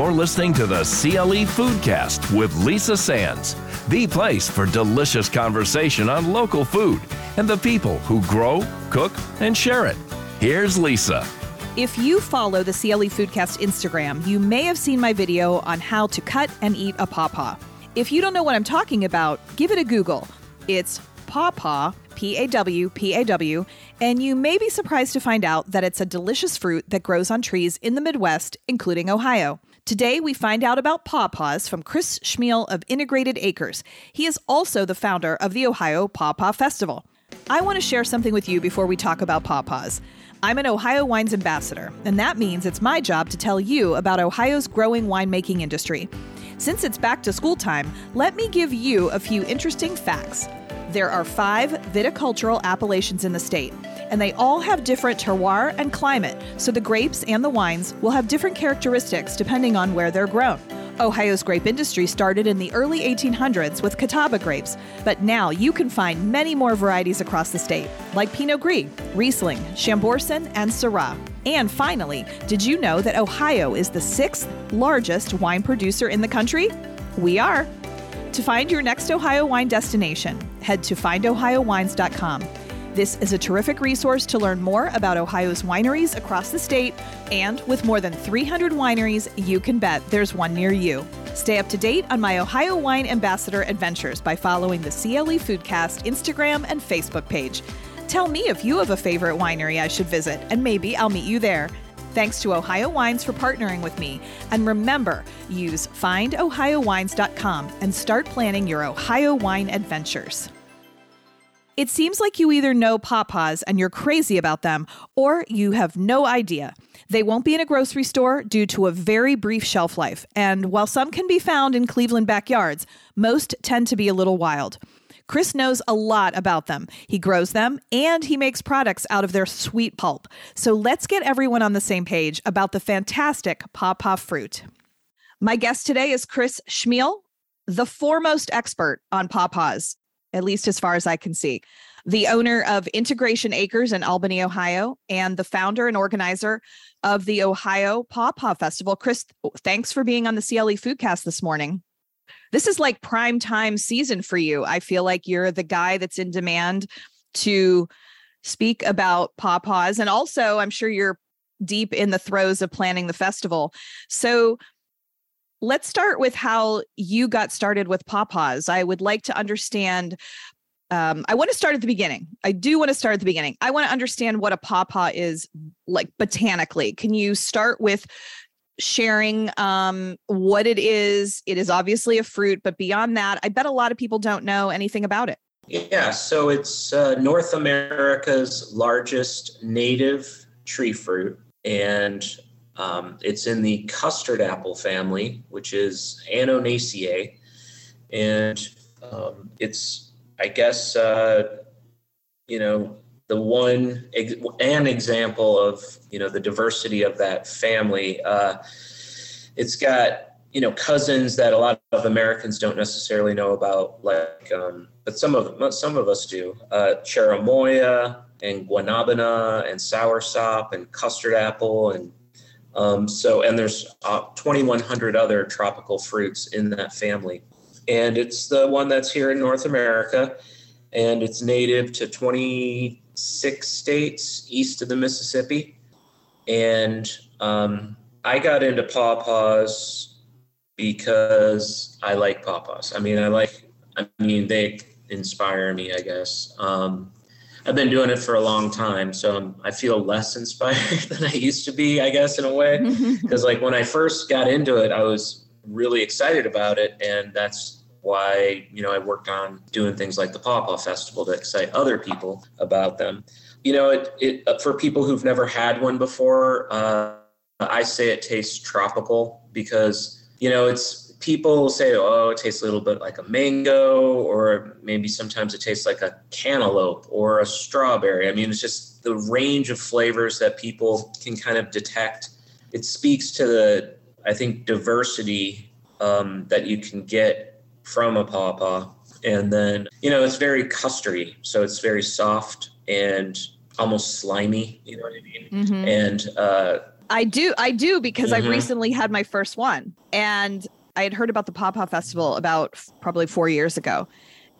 You're listening to the CLE Foodcast with Lisa Sands, the place for delicious conversation on local food and the people who grow, cook, and share it. Here's Lisa. If you follow the CLE Foodcast Instagram, you may have seen my video on how to cut and eat a pawpaw. If you don't know what I'm talking about, give it a Google. It's pawpaw, P A W P A W, and you may be surprised to find out that it's a delicious fruit that grows on trees in the Midwest, including Ohio. Today, we find out about pawpaws from Chris Chmiel of Integration Acres. He is also the founder of the Ohio Pawpaw Festival. I want to share something with you before we talk about pawpaws. I'm an Ohio Wines ambassador, and that means it's my job to tell you about Ohio's growing winemaking industry. Since it's back to school time, let me give you a few interesting facts. There are five viticultural appellations in the state, and they all have different terroir and climate, so the grapes and the wines will have different characteristics depending on where they're grown. Ohio's grape industry started in the early 1800s with Catawba grapes, but now you can find many more varieties across the state, like Pinot Gris, Riesling, Chambourcin, and Syrah. And finally, did you know that Ohio is the sixth largest wine producer in the country? We are. To find your next Ohio wine destination, head to findohiowines.com. This is a terrific resource to learn more about Ohio's wineries across the state, and with more than 300 wineries, you can bet there's one near you. Stay up to date on my Ohio Wine Ambassador adventures by following the CLE Foodcast Instagram and Facebook page. Tell me if you have a favorite winery I should visit, and maybe I'll meet you there. Thanks to Ohio Wines for partnering with me. And remember, use findohiowines.com and start planning your Ohio wine adventures. It seems like you either know pawpaws and you're crazy about them, or you have no idea. They won't be in a grocery store due to a very brief shelf life, and while some can be found in Cleveland backyards, most tend to be a little wild. Chris knows a lot about them. He grows them and he makes products out of their sweet pulp. So let's get everyone on the same page about the fantastic pawpaw fruit. My guest today is Chris Chmiel, the foremost expert on pawpaws, at least as far as I can see. The owner of Integration Acres in Albany, Ohio, and the founder and organizer of the Ohio Pawpaw Festival. Chris, thanks for being on the CLE Foodcast this morning this is like prime time season for you. I feel like you're the guy that's in demand to speak about pawpaws. And also, I'm sure you're deep in the throes of planning the festival. So let's start with how you got started with pawpaws. I would like to understand. Um, I want to start at the beginning. I do want to start at the beginning. I want to understand what a pawpaw is like botanically. Can you start with sharing um, what it is. It is obviously a fruit, but beyond that, I bet a lot of people don't know anything about it. Yeah, so it's uh, North America's largest native tree fruit, and um, it's in the custard apple family, which is Annonaceae, and um, it's, I guess, uh, you know, the one an example of you know the diversity of that family. Uh, it's got you know cousins that a lot of Americans don't necessarily know about, like um, but some of some of us do. Uh, cherimoya and guanabana and soursop and custard apple and um, so and there's uh, 2,100 other tropical fruits in that family, and it's the one that's here in North America, and it's native to 26 states east of the Mississippi. And um, I got into pawpaws because I like pawpaws. I mean, I like, I mean, they inspire me, I guess. Um, I've been doing it for a long time, so I'm, i feel less inspired than I used to be, I guess, in a way. Because, like, when I first got into it, I was really excited about it, and that's why you know I worked on doing things like the Pawpaw Festival to excite other people about them. You know, it, it uh, for people who've never had one before, uh, I say it tastes tropical because you know it's people say, oh, it tastes a little bit like a mango, or maybe sometimes it tastes like a cantaloupe or a strawberry. I mean, it's just the range of flavors that people can kind of detect. It speaks to the, I think, diversity um, that you can get from a pawpaw. And then, you know, it's very custardy. So it's very soft and almost slimy, you know what I mean? Mm-hmm. And uh, I do. I do because Mhm. I recently had my first one and I had heard about the Pawpaw Festival about f- probably four years ago.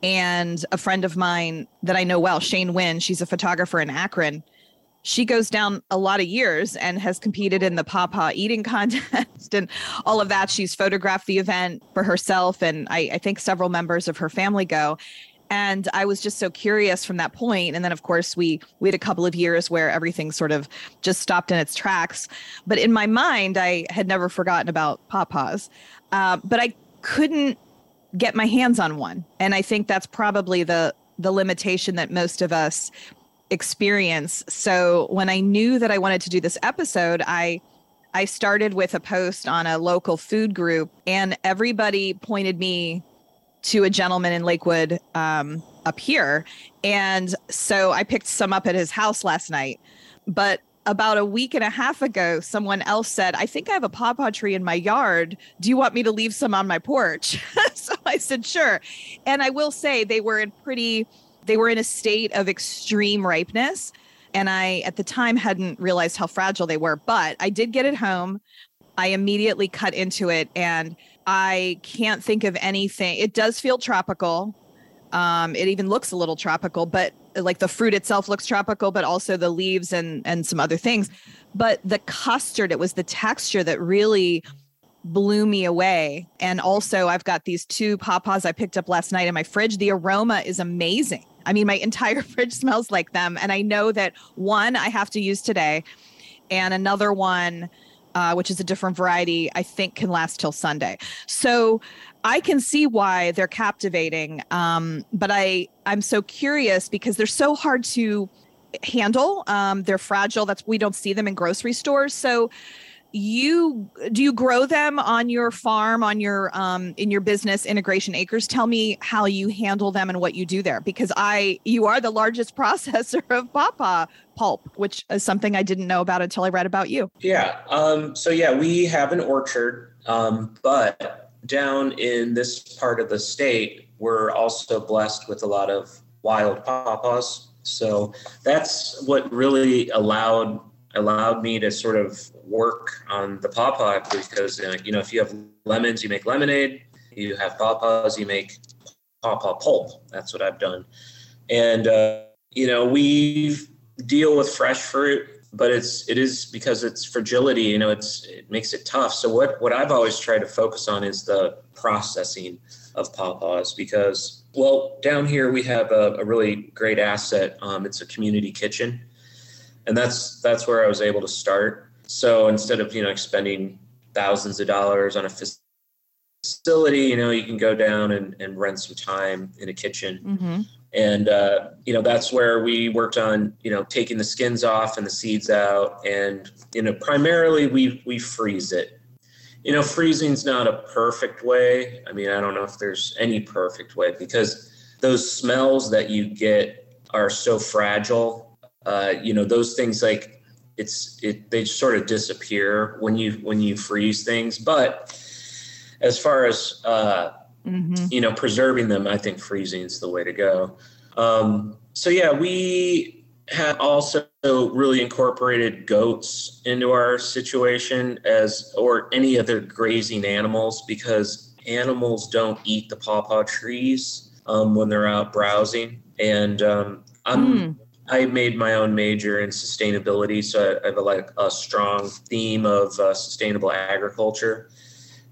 And a friend of mine that I know well, Shane Wynn, she's a photographer in Akron. She goes down a lot of years and has competed in the Pawpaw eating contest and all of that. She's photographed the event for herself, and I, I think several members of her family go. And I was just so curious from that point. And then, of course, we we had a couple of years where everything sort of just stopped in its tracks. But in my mind, I had never forgotten about pawpaws, uh, but I couldn't get my hands on one. And I think that's probably the the limitation that most of us experience. So when I knew that I wanted to do this episode, I I started with a post on a local food group, and everybody pointed me to a gentleman in Lakewood um, up here. And so I picked some up at his house last night. But about a week and a half ago, someone else said, I think I have a pawpaw tree in my yard. Do you want me to leave some on my porch? so I said, sure. And I will say they were in pretty, they were in a state of extreme ripeness. And I, at the time, hadn't realized how fragile they were, but I did get it home. I immediately cut into it and I can't think of anything. It does feel tropical. Um, it even looks a little tropical, but like the fruit itself looks tropical, but also the leaves and and some other things. But the custard, it was the texture that really blew me away. And also, I've got these two pawpaws I picked up last night in my fridge. The aroma is amazing. I mean, my entire fridge smells like them. And I know that one I have to use today, and another one uh, which is a different variety, I think can last till Sunday. So I can see why they're captivating. Um, but I I'm so curious because they're so hard to handle. Um, they're fragile. That's we don't see them in grocery stores. So you do you grow them on your farm on your um in your business integration acres tell me how you handle them and what you do there because i you are the largest processor of pawpaw pulp which is something i didn't know about until i read about you Yeah. Um, so yeah, we have an orchard, um, but down in this part of the state, we're also blessed with a lot of wild pawpaws. So that's what really allowed allowed me to sort of work on the pawpaw because uh, you know if you have lemons, you make lemonade. You have pawpaws, you make pawpaw pulp. That's what I've done, and uh, you know we deal with fresh fruit but it's it is because it's fragility you know it's it makes it tough. So what what i've always tried to focus on is the processing of pawpaws because well down here we have a, a really great asset. Um, it's a community kitchen. And that's that's where i was able to start. So instead of you know spending thousands of dollars on a facility you know you can go down and, and rent some time in a kitchen. Mm-hmm. And uh, you know that's where we worked on you know taking the skins off and the seeds out and you know primarily we we freeze it. You know freezing's not a perfect way. I mean i don't know if there's any perfect way because those smells that you get are so fragile. Uh, you know those things like it's it they sort of disappear when you when you freeze things. But as far as uh, Mm-hmm. you know preserving them i think freezing is the way to go um, so yeah we have also really incorporated goats into our situation as or any other grazing animals because animals don't eat the pawpaw trees um, when they're out browsing and um, i'm Mm. I made my own major in sustainability, so I have a, like a strong theme of uh, sustainable agriculture,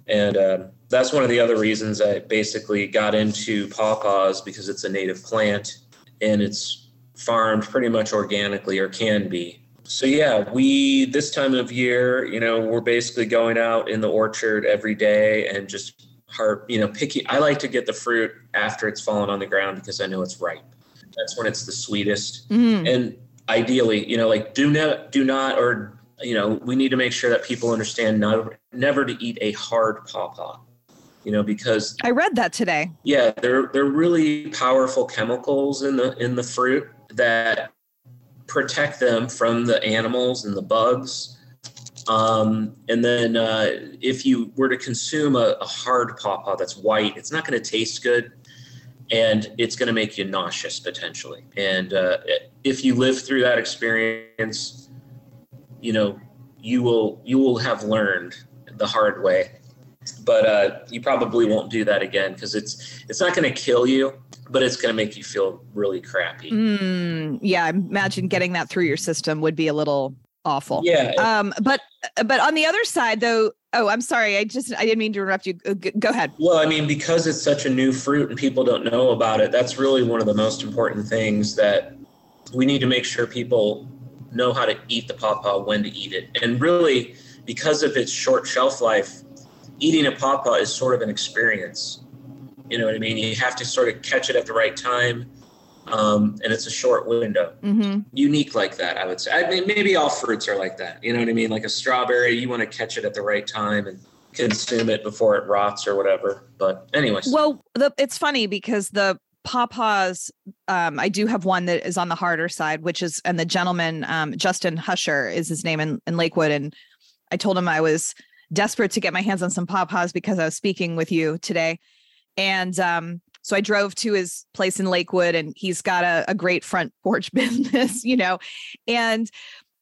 and uh, that's one of the other reasons I basically got into pawpaws because it's a native plant and it's farmed pretty much organically or can be. So yeah, we this time of year, you know, we're basically going out in the orchard every day and just hard, you know, picking. I like to get the fruit after it's fallen on the ground because I know it's ripe. That's when it's the sweetest Mm. and ideally you know like do not do not or you know we need to make sure that people understand never never to eat a hard pawpaw you know because I read that today. yeah they're they're really powerful chemicals in the in the fruit that protect them from the animals and the bugs um, and then uh, if you were to consume a, a hard pawpaw that's white it's not going to taste good and it's going to make you nauseous potentially and uh, if you live through that experience you know you will you will have learned the hard way. But uh, you probably won't do that again because it's it's not going to kill you, but it's going to make you feel really crappy. Mm, yeah, I imagine getting that through your system would be a little awful. Yeah. Um, but but on the other side, though, oh, I'm sorry, I just I didn't mean to interrupt you. Go ahead. Well, I mean, because it's such a new fruit and people don't know about it, that's really one of the most important things that we need to make sure people know how to eat the pawpaw, when to eat it, and really because of its short shelf life, eating a pawpaw is sort of an experience. You know what I mean? You have to sort of catch it at the right time um, and it's a short window. Mm-hmm. Unique like that, I would say. I mean, maybe all fruits are like that. You know what I mean? Like a strawberry, you want to catch it at the right time and consume it before it rots or whatever. But anyways. Well, the, it's funny because the pawpaws um, i do have one that is on the harder side which is and the gentleman um, justin husher is his name in, in lakewood and i told him i was desperate to get my hands on some pawpaws because i was speaking with you today and um, so I drove to his place in Lakewood and he's got a, a great front porch business, you know. And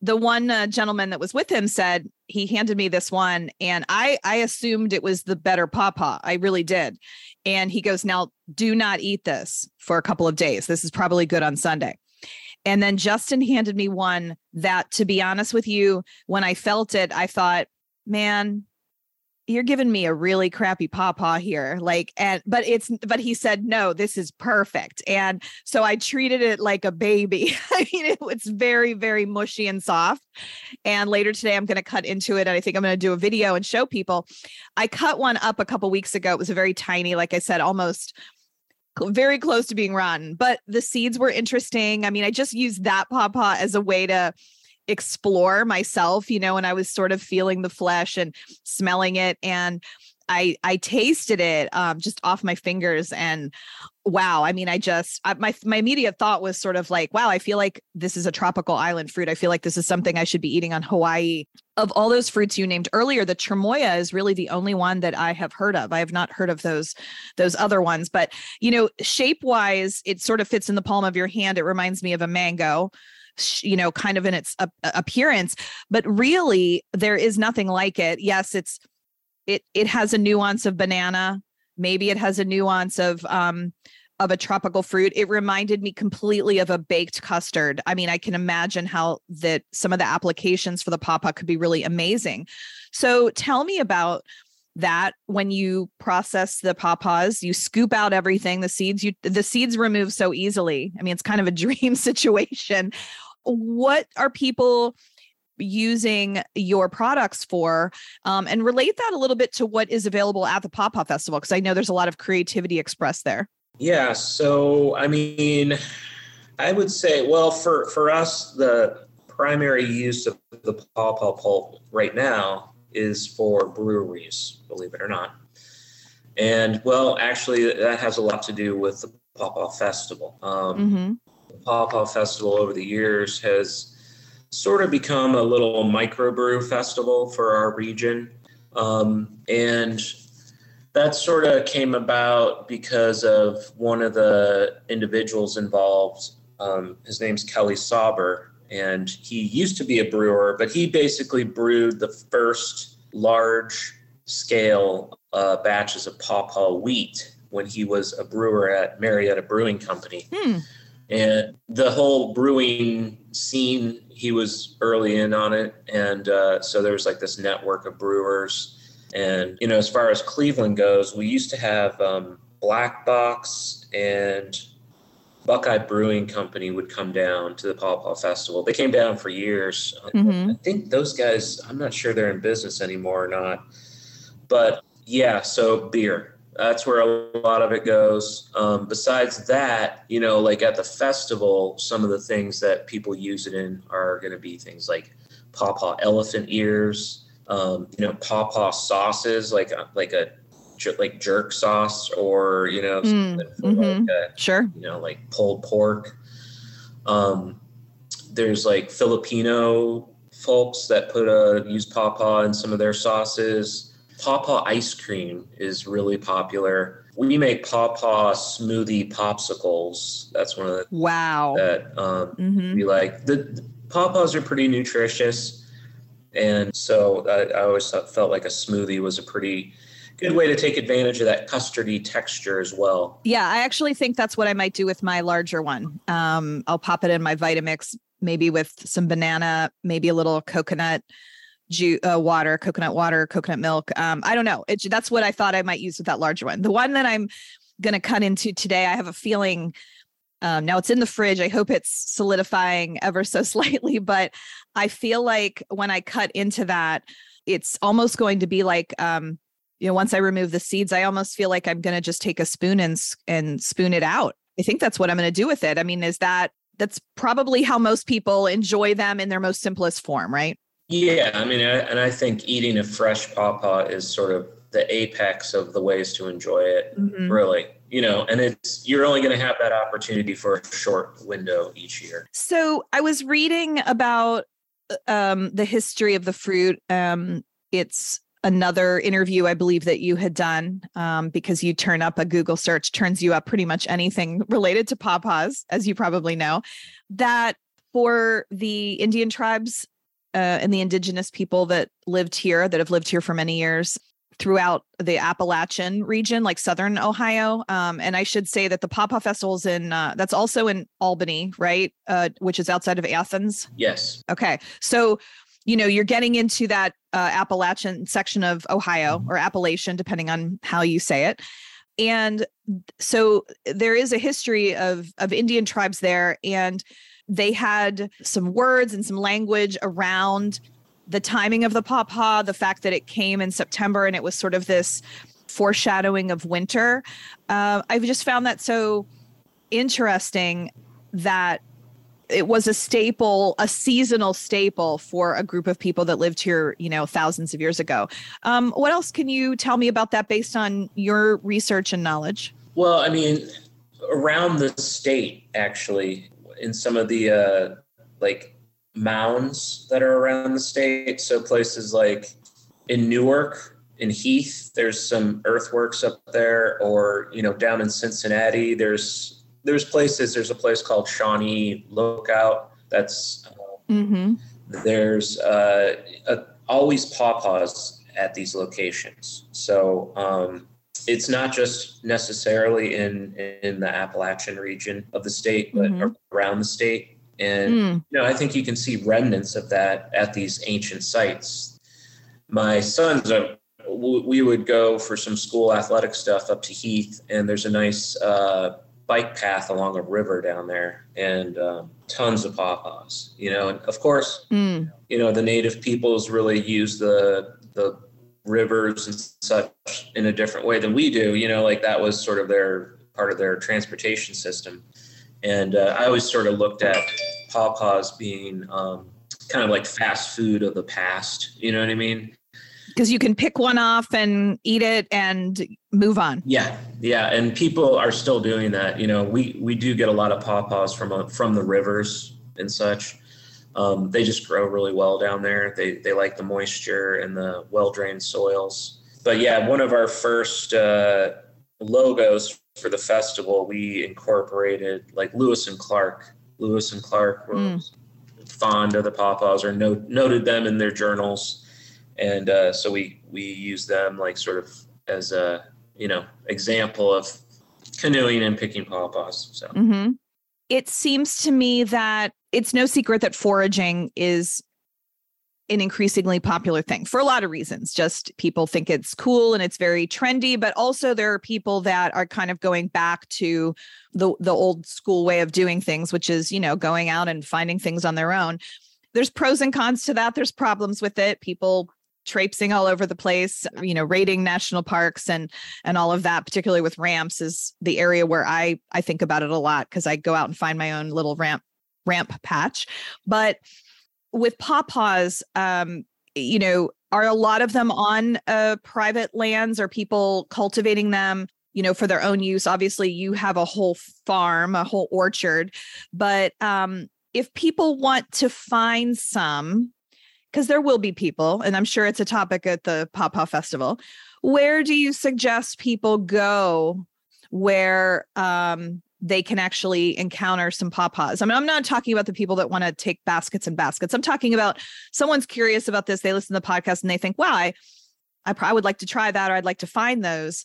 the one uh, gentleman that was with him said he handed me this one and I I assumed it was the better pawpaw. I really did. And he goes, "Now do not eat this for a couple of days. This is probably good on Sunday." And then Justin handed me one that to be honest with you, when I felt it, I thought, "Man, you're giving me a really crappy pawpaw here. Like and but it's but he said no this is perfect. And so i treated it like a baby. I mean it, it's very very mushy and soft. And later today i'm going to cut into it and i think i'm going to do a video and show people. I cut one up a couple weeks ago. It was a very tiny like i said almost very close to being rotten. But the seeds were interesting. I mean i just used that pawpaw as a way to explore myself, you know, and I was sort of feeling the flesh and smelling it. And I I tasted it um, just off my fingers and wow I mean I just I, my my immediate thought was sort of like wow I feel like this is a tropical island fruit. I feel like this is something I should be eating on Hawaii. Of all those fruits you named earlier the cherimoya is really the only one that I have heard of. I have not heard of those those other ones but you know shape wise it sort of fits in the palm of your hand. It reminds me of a mango you know, kind of in its appearance, but really there is nothing like it. Yes, it's it it has a nuance of banana. Maybe it has a nuance of um of a tropical fruit. It reminded me completely of a baked custard. I mean, I can imagine how that some of the applications for the pawpaw could be really amazing. So tell me about that when you process the pawpaws you scoop out everything the seeds you the seeds remove so easily i mean it's kind of a dream situation what are people using your products for um, and relate that a little bit to what is available at the pawpaw festival because i know there's a lot of creativity expressed there. Yeah so i mean i would say well for for us the primary use of the pawpaw pulp right now is for breweries believe it or not. And well actually that has a lot to do with the pawpaw festival. Um, mm-hmm. Pawpaw Festival over the years has sort of become a little microbrew festival for our region. Um, and that sort of came about because of one of the individuals involved. Um, his name's Kelly Sauber, and he used to be a brewer, but he basically brewed the first large scale uh, batches of pawpaw wheat when he was a brewer at Marietta Brewing Company. Hmm and the whole brewing scene he was early in on it. And uh, so there was like this network of brewers. And you know as far as cleveland goes we used to have um, black box and buckeye brewing company would come down to the paw paw festival. They came down for years. Mm-hmm. i think those guys i'm not sure they're in business anymore or not. But yeah so beer that's where a lot of it goes. Um, besides that, you know, like at the festival, some of the things that people use it in are going to be things like pawpaw elephant ears, um, you know, pawpaw sauces, like a, like a like jerk sauce, or you know, mm, mm-hmm. like a, sure, you know, like pulled pork. Um, there's like Filipino folks that put a use pawpaw in some of their sauces. Pawpaw ice cream is really popular. We make pawpaw smoothie popsicles. That's one of the wow that um, mm-hmm. we like. The, the, pawpaws are pretty nutritious, And so I, I always felt like a smoothie was a pretty good way to take advantage of that custardy texture as well. Yeah, I actually think that's what I might do with my larger one. Um, I'll pop it in my Vitamix, maybe with some banana, maybe a little coconut juice, uh, water, coconut water, coconut milk. Um, I don't know. It, that's what I thought I might use with that larger one. The one that I'm going to cut into today, I have a feeling. Um, now it's in the fridge. I hope it's solidifying ever so slightly, but I feel like when I cut into that, it's almost going to be like um, you know once i remove the seeds i almost feel like i'm going to just take a spoon and and spoon it out i think that's what i'm going to do with it i mean is that that's probably how most people enjoy them in their most simplest form right yeah i mean I, and i think eating a fresh pawpaw is sort of the apex of the ways to enjoy it mm-hmm. really you know and it's you're only going to have that opportunity for a short window each year so i was reading about uh, um, the history of the fruit um, it's another interview I believe that you had done um, because you turn up a Google search turns you up pretty much anything related to pawpaws, as you probably know. That for the Indian tribes uh, and the indigenous people that lived here, that have lived here for many years throughout the Appalachian region, like southern Ohio. Um, and I should say that the Pawpaw Festival's in uh, that's also in Albany, right? Uh, which is outside of Athens. Yes. Okay. So you know, you're getting into that uh, Appalachian section of Ohio mm-hmm. or Appalachian, depending on how you say it. And so there is a history of of Indian tribes there, and they had some words and some language around the timing of the pawpaw, the fact that it came in September and it was sort of this foreshadowing of winter. Uh, I've just found that so interesting that it was a staple, a seasonal staple for a group of people that lived here, you know, thousands of years ago. Um, what else can you tell me about that based on your research and knowledge? Well, I mean, around the state, actually, in some of the uh, like mounds that are around the state. So places like in Newark, in Heath, there's some earthworks up there, or you know, down in Cincinnati, there's there's places. There's a place called Shawnee Lookout. That's uh, mm-hmm. there's uh, a, always pawpaws at these locations. So um, it's not just necessarily in in the Appalachian region of the state, but mm-hmm. around the state. And mm. you know, I think you can see remnants of that at these ancient sites. My sons are we would go for some school athletic stuff up to Heath, and there's a nice uh, bike path along a river down there and um, tons of pawpaws you know and of course mm. you know the native peoples really use the the rivers and such in a different way than we do you know like that was sort of their part of their transportation system and uh, i always sort of looked at pawpaws being um, kind of like fast food of the past you know what i mean because you can pick one off and eat it and move on. Yeah, yeah, and people are still doing that. You know, we we do get a lot of pawpaws from uh, from the rivers and such. Um, they just grow really well down there. They they like the moisture and the well drained soils. But yeah, one of our first uh, logos for the festival, we incorporated like Lewis and Clark. Lewis and Clark were mm. fond of the pawpaws or note, noted them in their journals and uh, so we we use them like sort of as a you know example of canoeing and picking pawpaws. So mm-hmm. It seems to me that it's no secret that foraging is an increasingly popular thing for a lot of reasons. Just people think it's cool and it's very trendy, but also there are people that are kind of going back to the the old school way of doing things, which is, you know, going out and finding things on their own. There's pros and cons to that. There's problems with it. People traipsing all over the place you know raiding national parks and and all of that particularly with ramps is the area where i i think about it a lot because i go out and find my own little ramp ramp patch. But with pawpaws um you know are a lot of them on uh private lands? Or people cultivating them you know for their own use? Obviously you have a whole farm a whole orchard but um if people want to find some because there will be people, and I'm sure it's a topic at the Pawpaw Festival. Where do you suggest people go where um, they can actually encounter some pawpaws. I mean, I'm not talking about the people that want to take baskets and baskets. I'm talking about someone's curious about this. They listen to the podcast and they think, wow, I, I probably would like to try that or I'd like to find those.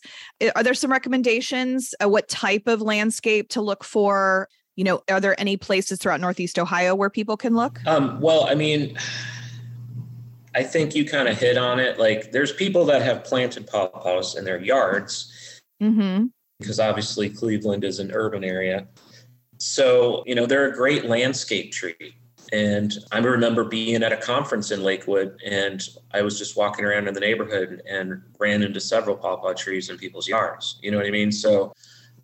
Are there some recommendations? Uh, what type of landscape to look for? You know, are there any places throughout Northeast Ohio where people can look? Um, well, I mean, I think you kind of hit on it. Like, there's people that have planted pawpaws in their yards. Mm-hmm because obviously Cleveland is an urban area. So, you know, they're a great landscape tree. And I remember being at a conference in Lakewood and I was just walking around in the neighborhood and ran into several pawpaw trees in people's yards. You know what I mean? So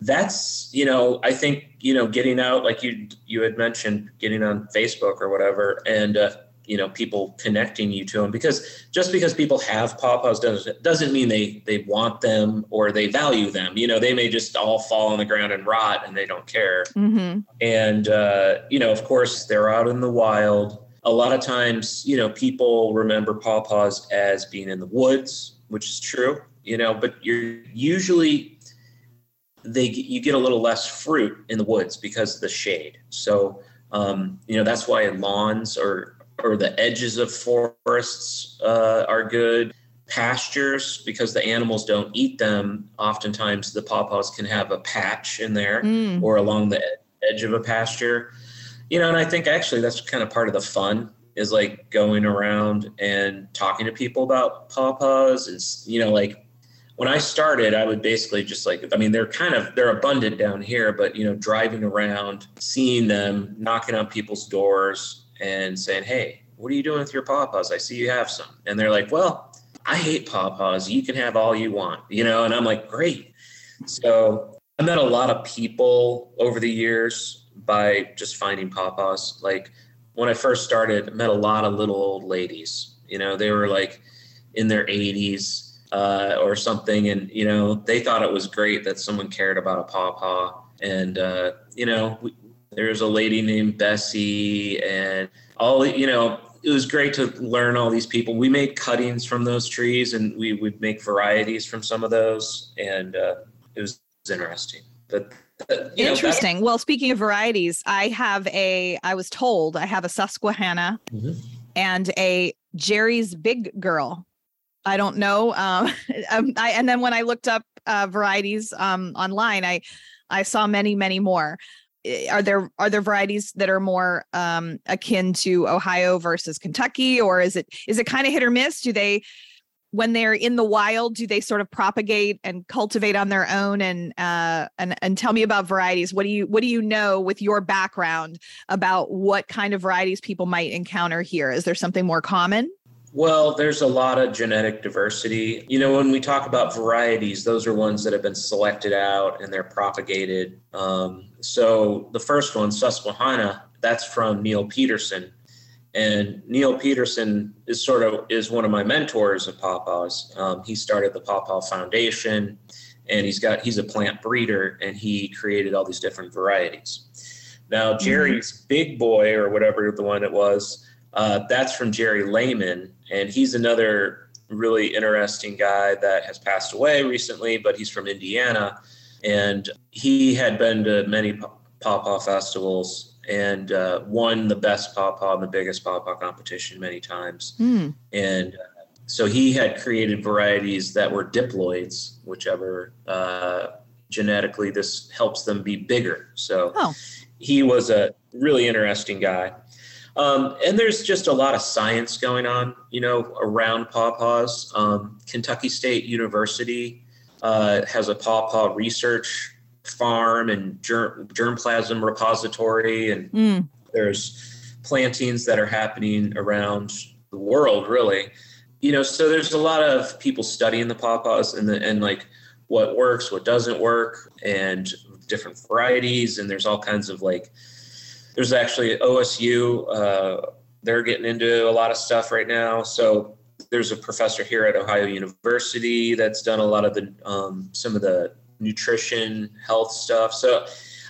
that's, you know, I think, you know, getting out, like you you had mentioned, getting on Facebook or whatever, and uh, you know people connecting you to them because just because people have pawpaws doesn't doesn't mean they they want them or they value them. You know they may just all fall on the ground and rot and they don't care. Mm-hmm. and uh, you know of course they're out in the wild. A lot of times you know people remember pawpaws as being in the woods which is true you know but you're usually they you get a little less fruit in the woods because of the shade. So um, you know that's why lawns or or the edges of forests uh, are good. Pastures, because the animals don't eat them, oftentimes the pawpaws can have a patch in there mm. or along the edge of a pasture. You know, and I think actually that's kind of part of the fun is like going around and talking to people about pawpaws and you know like when I started, I would basically just like, I mean, they're kind of, they're abundant down here, but, you know, driving around, seeing them, knocking on people's doors, and saying, Hey, what are you doing with your pawpaws? I see you have some. And they're like, Well, I hate pawpaws. You can have all you want, you know? And I'm like, Great. So I met a lot of people over the years by just finding pawpaws. Like when I first started, I met a lot of little old ladies. You know, they were like in their 80s uh, or something. And, you know, they thought it was great that someone cared about a pawpaw. And, uh, you know, we, there's a lady named Bessie, and all you know. It was great to learn all these people. We made cuttings from those trees, and we would make varieties from some of those, and uh, it was interesting. But uh, interesting. Know, well, speaking of varieties, I have a. I was told I have a Susquehanna mm-hmm. and a Jerry's Big Girl. I don't know. Um, um, I, and then when I looked up uh, varieties um, online, I I saw many, many more. Eh, are there are there varieties that are more um, akin to Ohio versus Kentucky, or is it is it kind of hit or miss? Do they when they're in the wild, do they sort of propagate and cultivate on their own? And uh, and and tell me about varieties. What do you what do you know with your background about what kind of varieties people might encounter here? Is there something more common? Well, there's a lot of genetic diversity. You know, when we talk about varieties, those are ones that have been selected out and they're propagated. Um, so the first one, Susquehanna, that's from Neal Peterson. And Neal Peterson is sort of is one of my mentors of pawpaws. Um, he started the Pawpaw Foundation, and he's got he's a plant breeder, and he created all these different varieties. Now mm-hmm. Jerry's mm-hmm. Big Boy or whatever the one it was, uh, that's from Jerry Lehman, and he's another really interesting guy that has passed away recently, but he's from Indiana, and he had been to many pawpaw festivals and uh, won the best pawpaw and the biggest pawpaw competition many times. Mm. And uh, so he had created varieties that were diploids, whichever uh, genetically this helps them be bigger. So oh. he was a really interesting guy. Um, and there's just a lot of science going on, you know, around pawpaws. Um, Kentucky State University uh, has a pawpaw research farm and germ, germplasm repository, and mm. there's plantings that are happening around the world, really. You know, so there's a lot of people studying the pawpaws and the and like what works, what doesn't work, and different varieties, and there's all kinds of like there's actually OSU. Uh, they're getting into a lot of stuff right now. So there's a professor here at Ohio University that's done a lot of the um, some of the nutrition health stuff. So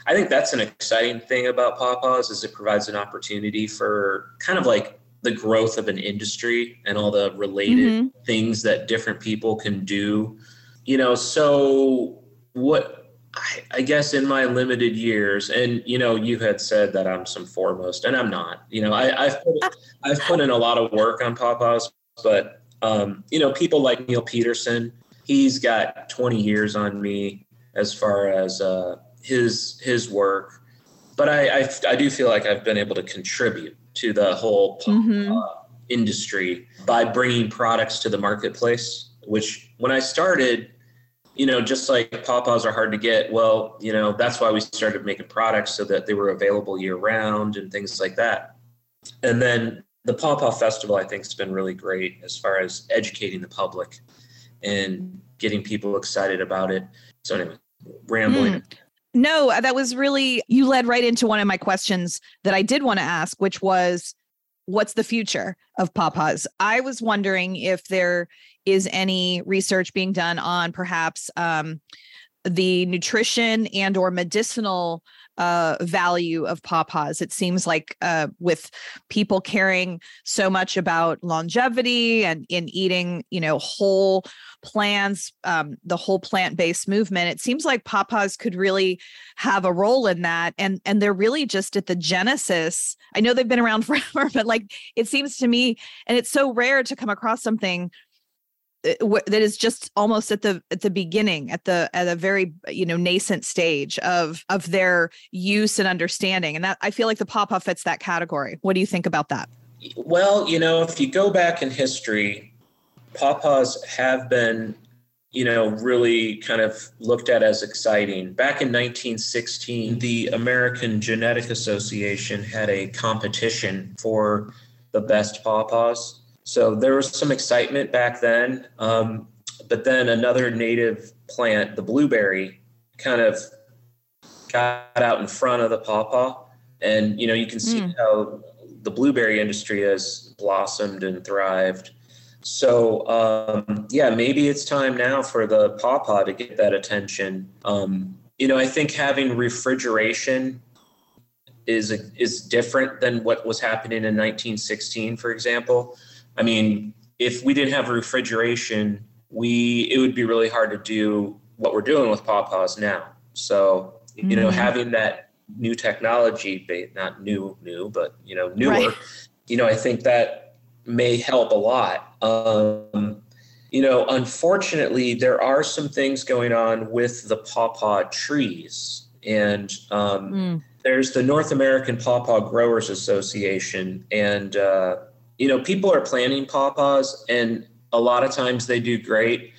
I think that's an exciting thing about pawpaws is it provides an opportunity for kind of like the growth of an industry and all the related mm-hmm. things that different people can do. You know, so what I, I, guess in my limited years, and you know, you had said that I'm some foremost, and I'm not. You know, I, have put, I've put in a lot of work on Pawpaws, but um, you know, people like Neal Peterson, he's got 20 years on me as far as uh, his his work. But I, I, I do feel like I've been able to contribute to the whole mm-hmm. uh, industry by bringing products to the marketplace. Which when I started you know, just like pawpaws are hard to get, well, you know, that's why we started making products so that they were available year round and things like that. And then the Pawpaw Festival, I think, has been really great as far as educating the public and getting people excited about it. So, anyway, rambling. Mm. No, that was really, you led right into one of my questions that I did want to ask, which was what's the future of pawpaws? I was wondering if there is any research being done on perhaps um, the nutrition and or medicinal uh, value of pawpaws. It seems like uh, with people caring so much about longevity and in eating, you know, whole plants, um, the whole plant-based movement, it seems like pawpaws could really have a role in that. And and they're really just at the genesis. I know they've been around forever, but like it seems to me, and it's so rare to come across something Eh, that is just almost at the at the beginning at the at a very you know nascent stage of of their use and understanding. And that i feel like the pawpaw fits that category. What do you think about that? Well you know if you go back in history pawpaws have been you know really kind of looked at as exciting. Back in 1916 the american genetic association had a competition for the best pawpaws so there was some excitement back then. Um, but then another native plant, the blueberry, kind of got out in front of the pawpaw. And, you know, you can see mm. how the blueberry industry has blossomed and thrived. So, um, yeah, maybe it's time now for the pawpaw to get that attention. Um, you know, I think having refrigeration is a, is different than what was happening in 1916, for example. I mean, if we didn't have refrigeration, we it would be really hard to do what we're doing with pawpaws now. So you know, mm-hmm. having that new technology, not new, new, but you know, newer. Right. You know, I think that may help a lot. Um, you know, unfortunately, there are some things going on with the pawpaw trees, and um, mm. there's the North American Pawpaw Growers Association, and uh, you know, people are planting pawpaws, and a lot of times they do great,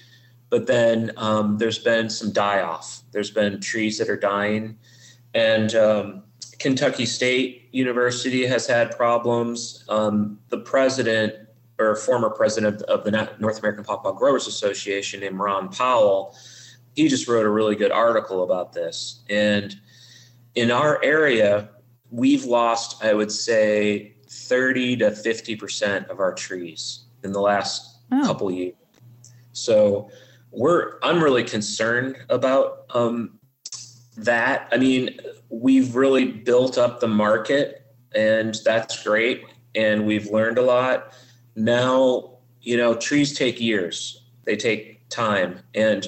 but then um, there's been some die off. There's been trees that are dying, and um, Kentucky State University has had problems. Um, the president or former president of the North American Pawpaw Growers Association, named Ron Powell, he just wrote a really good article about this. And in our area, we've lost, I would say, 30 to 50% of our trees in the last oh. couple years. So we're I'm really concerned about um, that. I mean, we've really built up the market and that's great and we've learned a lot. Now, you know, trees take years. They take time and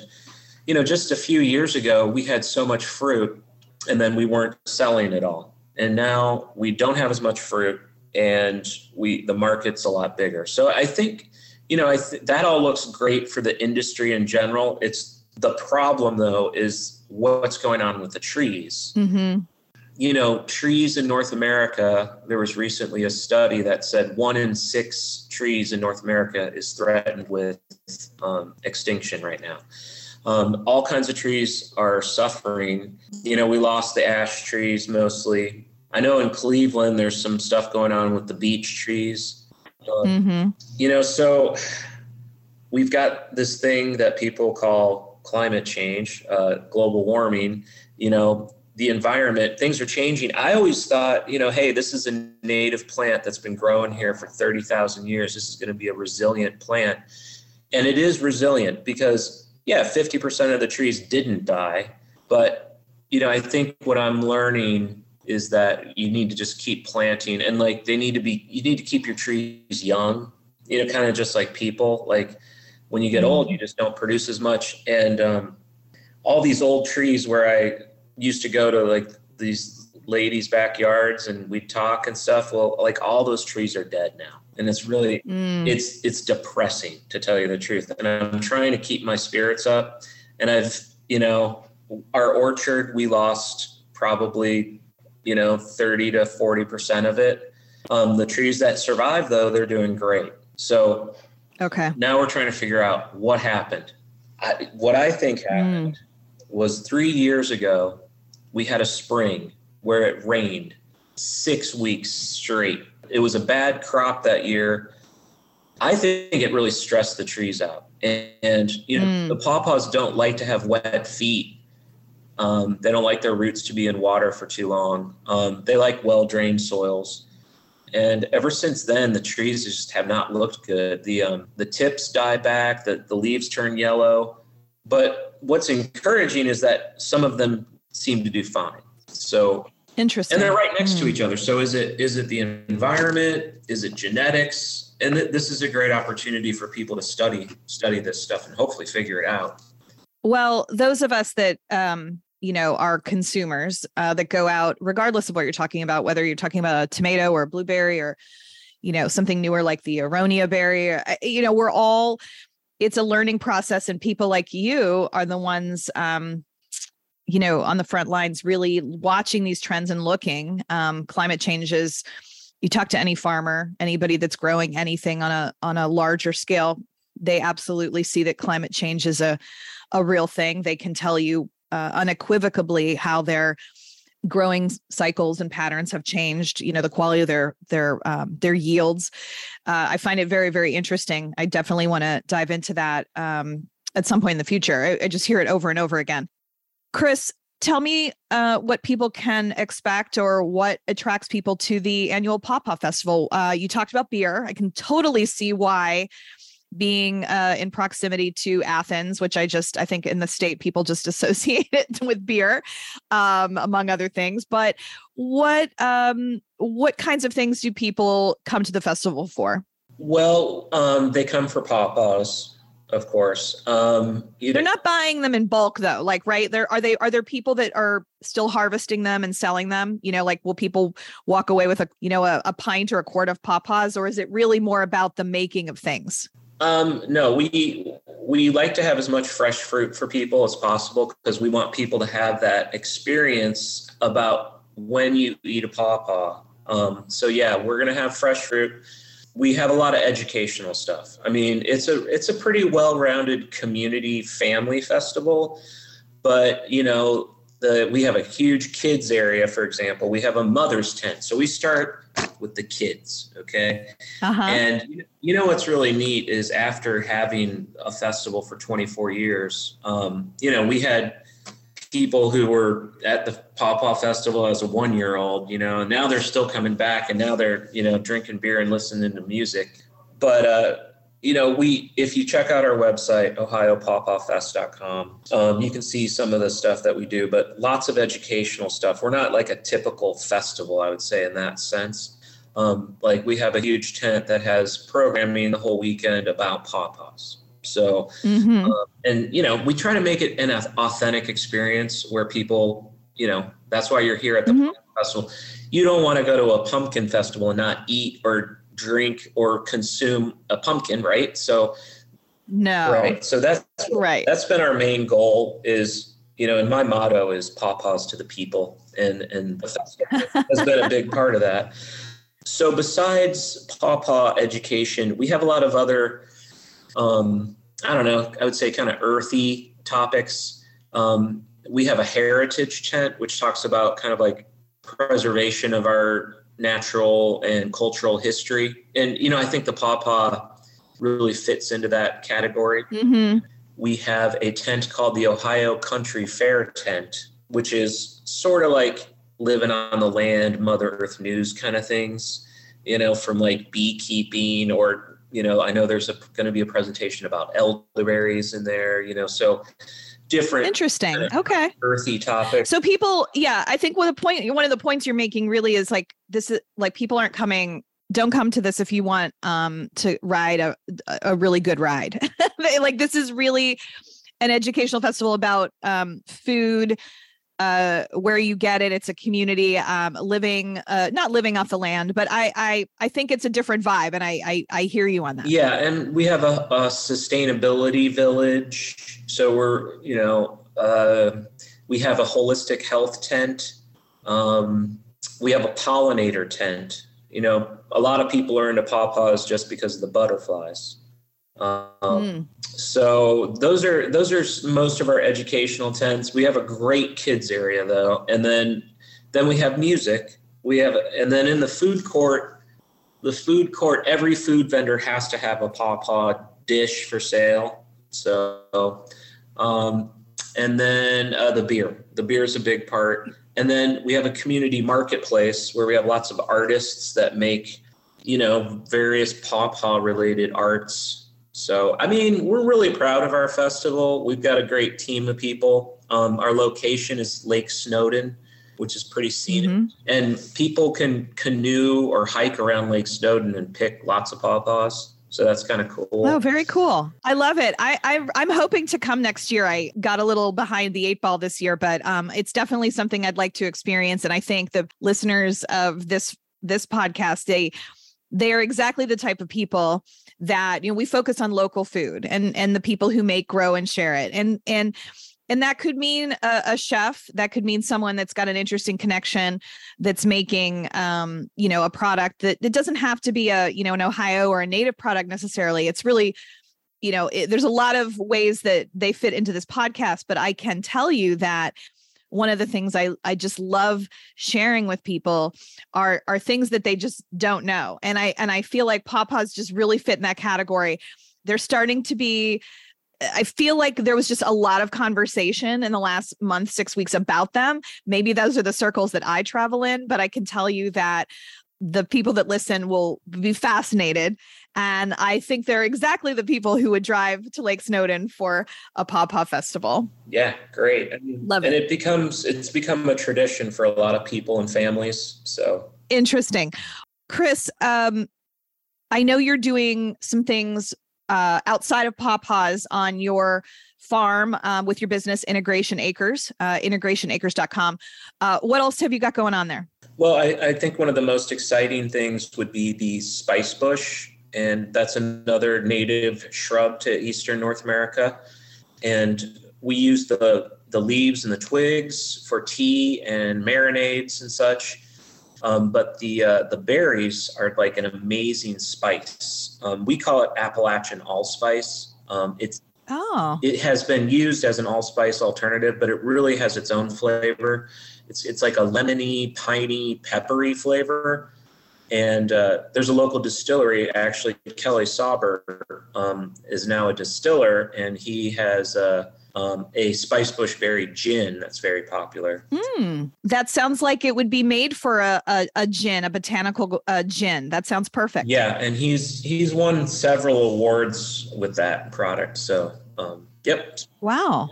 you know, just a few years ago we had so much fruit and then we weren't selling it all. And now we don't have as much fruit and we the market's a lot bigger. So I think you know I th- that all looks great for the industry in general. It's the problem though is what's going on with the trees. Mm-hmm. You know, trees in North America. There was recently a study that said one in six trees in North America is threatened with um, extinction right now. Um, all kinds of trees are suffering. You know, we lost the ash trees mostly. I know in Cleveland there's some stuff going on with the beech trees. Uh, mm-hmm. You know, so we've got this thing that people call climate change, uh, global warming. You know, the environment, things are changing. I always thought, you know, hey, this is a native plant that's been growing here for 30,000 years. This is going to be a resilient plant. And it is resilient because, yeah, 50% of the trees didn't die. But, you know, I think what I'm learning is that you need to just keep planting and like they need to be you need to keep your trees young you know kind of just like people like when you get old you just don't produce as much and um, all these old trees where I used to go to like these ladies' backyards and we'd talk and stuff. Well, like all those trees are dead now. And it's really mm. it's it's depressing to tell you the truth. And I'm trying to keep my spirits up. And I've, you know, our orchard, we lost probably, you know, 30 to 40% of it. Um, the trees that survive though, they're doing great. So okay. Now we're trying to figure out what happened. I, what I think happened mm. was three years ago, we had a spring where it rained six weeks straight. It was a bad crop that year. I think it really stressed the trees out. And, and you know, mm. the pawpaws don't like to have wet feet. Um, they don't like their roots to be in water for too long. Um, they like well drained soils. And ever since then, the trees just have not looked good. The um, the tips die back, the, the leaves turn yellow. But what's encouraging is that some of them seem to do fine. So interesting. And they're right next mm. to hmm. each other. So is it is it the environment? Is it genetics? And th- this is a great opportunity for people to study study this stuff and hopefully figure it out. Well, those of us that um, you know our consumers uh, that go out, regardless of what you're talking about, whether you're talking about a tomato or a blueberry or you know something newer like the aronia berry, you know, we're all. It's a learning process, and people like you are the ones um, you know on the front lines really watching these trends and looking um, climate changes you talk to any farmer anybody that's growing anything on a on a larger scale they absolutely see that climate change is a a real thing they can tell you uh, unequivocally how their growing cycles and patterns have changed you know the quality of their their um, their yields uh, i find it very very interesting i definitely want to dive into that um, at some point in the future I, I just hear it over and over again Chris, tell me uh, what people can expect or what attracts people to the annual Pawpaw Festival. Uh, you talked about beer. I can totally see why being uh, in proximity to Athens, which I just, I think in the state, people just associate it with beer, um, among other things. But what, um, what kinds of things do people come to the festival for? Well, um, they come for pawpaws of course. Um, They're not buying them in bulk though. Like, right there, are they, are there people that are still harvesting them and selling them? You know, like will people walk away with a, you know, a, a pint or a quart of pawpaws or is it really more about the making of things? Um, no, we, we like to have as much fresh fruit for people as possible because we want people to have that experience about when you eat a pawpaw. Um, so yeah, we're to have fresh fruit we have a lot of educational stuff. I mean, it's a it's a pretty well-rounded community family festival, but you know, the we have a huge kids area, for example. We have a mother's tent, so we start with the kids, okay? Uh-huh. And you know what's really neat is after having a festival for 24 years, um, you know, we had people who were at the Pawpaw Festival as a one year old, you know, and now they're still coming back and now they're, you know, drinking beer and listening to music. But, uh, you know, we, if you check out our website, ohiopawpawfest.com, um, you can see some of the stuff that we do, but lots of educational stuff. We're not like a typical festival, I would say, in that sense. Um, like we have a huge tent that has programming the whole weekend about pawpaws. So, mm-hmm. uh, and you know, we try to make it an authentic experience where people, you know, that's why you're here at the mm-hmm. festival. You don't want to go to a pumpkin festival and not eat or drink or consume a pumpkin, right? So, no, right. So that's right. That's been our main goal. Is you know, and my motto is "Pawpaws to the people," and and has been a big part of that. So, besides pawpaw education, we have a lot of other um, I don't know, I would say kind of earthy topics. Um, we have a heritage tent, which talks about kind of like preservation of our natural and cultural history. And, you know, I think the pawpaw really fits into that category. Mm-hmm. We have a tent called the Ohio Country Fair tent, which is sort of like living on the land, Mother Earth news kind of things, you know, from like beekeeping or you know, I know there's going to be a presentation about elderberries in there. You know, so different interesting. kind of okay. earthy topics. So people yeah i think one of the point one of the points you're making really is like this is like people aren't coming don't come to this if you want um to ride a a really good ride. Like this is really an educational festival about um, food, uh, where you get it. It's a community um, living, uh, not living off the land, but I, I, I think it's a different vibe, and I, I, I hear you on that. Yeah, and we have a, a sustainability village, so we're, you know, uh, we have a holistic health tent. Um, we have a pollinator tent. You know, a lot of people are into pawpaws just because of the butterflies. Um, mm. So those are those are most of our educational tents. We have a great kids area though, and then then we have music. We have and then in the food court, the food court, every food vendor has to have a pawpaw dish for sale. So, um, and then uh, the beer. The beer is a big part. And then we have a community marketplace where we have lots of artists that make, you know, various pawpaw related arts so, I mean, we're really proud of our festival. We've got a great team of people. Um, our location is Lake Snowden, which is pretty scenic, mm-hmm. and people can canoe or hike around Lake Snowden and pick lots of pawpaws. So that's kind of cool. Oh, very cool. I love it. I, I am hoping to come next year. I got a little behind the eight ball this year, but um, it's definitely something I'd like to experience. And I think the listeners of this this podcast, they they are exactly the type of people that you know we focus on local food and and the people who make grow and share it. And and and that could mean a, a, chef that could mean someone that's got an interesting connection that's making um, you know a product that it doesn't have to be a you know an ohio or a native product necessarily. It's really you know it, there's a lot of ways that they fit into this podcast but i can tell you that one of the things I I just love sharing with people are are things that they just don't know. And I and I feel like pawpaws just really fit in that category. They're starting to be I feel like there was just a lot of conversation in the last month, six weeks about them. Maybe those are the circles that I travel in, but I can tell you that the people that listen will be fascinated. And I think they're exactly the people who would drive to Lake Snowden for a Pawpaw Festival. Yeah, great. And, Love and it. And it becomes it's become a tradition for a lot of people and families. So interesting. Chris, um, I know you're doing some things uh, outside of Pawpaws on your farm um, with your business Integration Acres, uh, integrationacres.com. Uh, what else have you got going on there? Well, I, I think one of the most exciting things would be the spice bush, and that's another native shrub to eastern North America. And we use the the leaves and the twigs for tea and marinades and such. Um, but the uh, the berries are like an amazing spice. Um, we call it Appalachian allspice. Um, it's oh. it has been used as an allspice alternative, but it really has its own flavor. It's it's like a lemony, piney, peppery flavor. And uh, there's a local distillery, actually. Kelly Sauber um, is now a distiller, and he has a, um, a spice bush berry gin that's very popular. Mm, that sounds like it would be made for a, a, a gin, a botanical uh, gin. That sounds perfect. Yeah, and he's he's won several awards with that product. So, um, yep. Wow.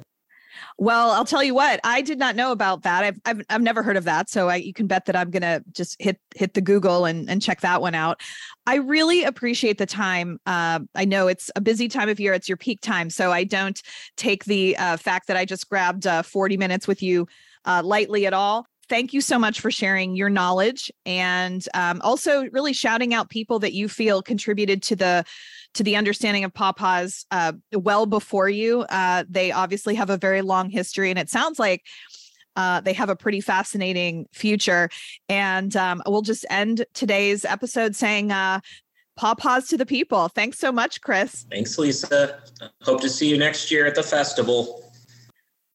Well, I'll tell you what, I did not know about that. I've I've, I've never heard of that, so I, you can bet that I'm gonna just hit hit the Google and and check that one out. I really appreciate the time. Uh, I know it's a busy time of year; it's your peak time, so I don't take the uh, fact that I just grabbed uh, 40 minutes with you uh, lightly at all thank you so much for sharing your knowledge and um, also really shouting out people that you feel contributed to the to the understanding of pawpaws uh, well before you. Uh, they obviously have a very long history, and it sounds like uh, they have a pretty fascinating future. And um, we'll just end today's episode saying, uh, pawpaws to the people. Thanks so much, Chris. Thanks, Lisa. Hope to see you next year at the festival.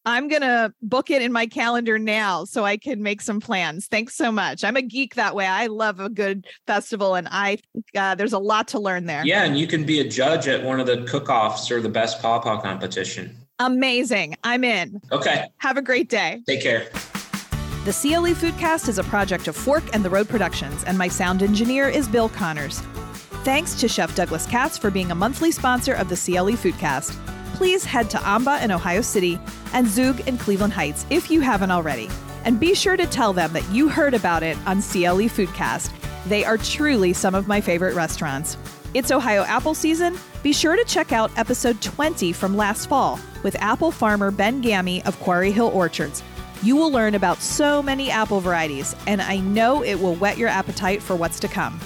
I'm going to book it in my calendar now so I can make some plans. Thanks so much. I'm a geek that way. I love a good festival and I uh, there's a lot to learn there. Yeah, and you can be a judge at one of the cook-offs or the best pawpaw competition. Amazing. I'm in. Okay. Have a great day. Take care. The CLE Foodcast is a project of Fork and the Road Productions, and my sound engineer is Bill Connors. Thanks to Chef Douglas Katz for being a monthly sponsor of the CLE Foodcast please head to Amba in Ohio City and Zhug in Cleveland Heights if you haven't already. And be sure to tell them that you heard about it on CLE Foodcast. They are truly some of my favorite restaurants. It's Ohio apple season. Be sure to check out episode 20 from last fall with apple farmer Ben Gammy of Quarry Hill Orchards. You will learn about so many apple varieties, and I know it will whet your appetite for what's to come.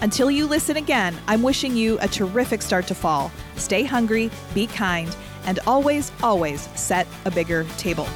Until you listen again, I'm wishing you a terrific start to fall. Stay hungry, be kind, and always, always set a bigger table.